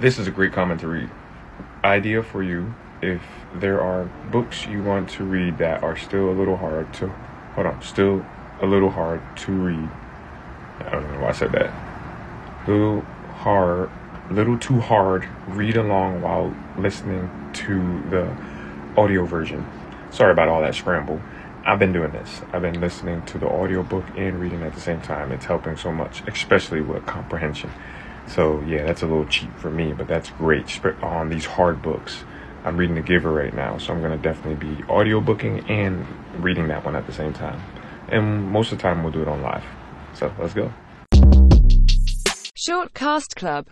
This is a great comment to read. Idea for you if there are books you want to read that are still a little hard to hold on, still a little hard to read. I don't know why I said that. Little hard, little too hard. Read along while listening to the audio version. Sorry about all that scramble. I've been doing this. I've been listening to the audiobook and reading at the same time. It's helping so much, especially with comprehension. So yeah, that's a little cheap for me, but that's great on these hard books. I'm reading The Giver right now, so I'm gonna definitely be audiobooking and reading that one at the same time. And most of the time we'll do it on live. So let's go. Short Cast Club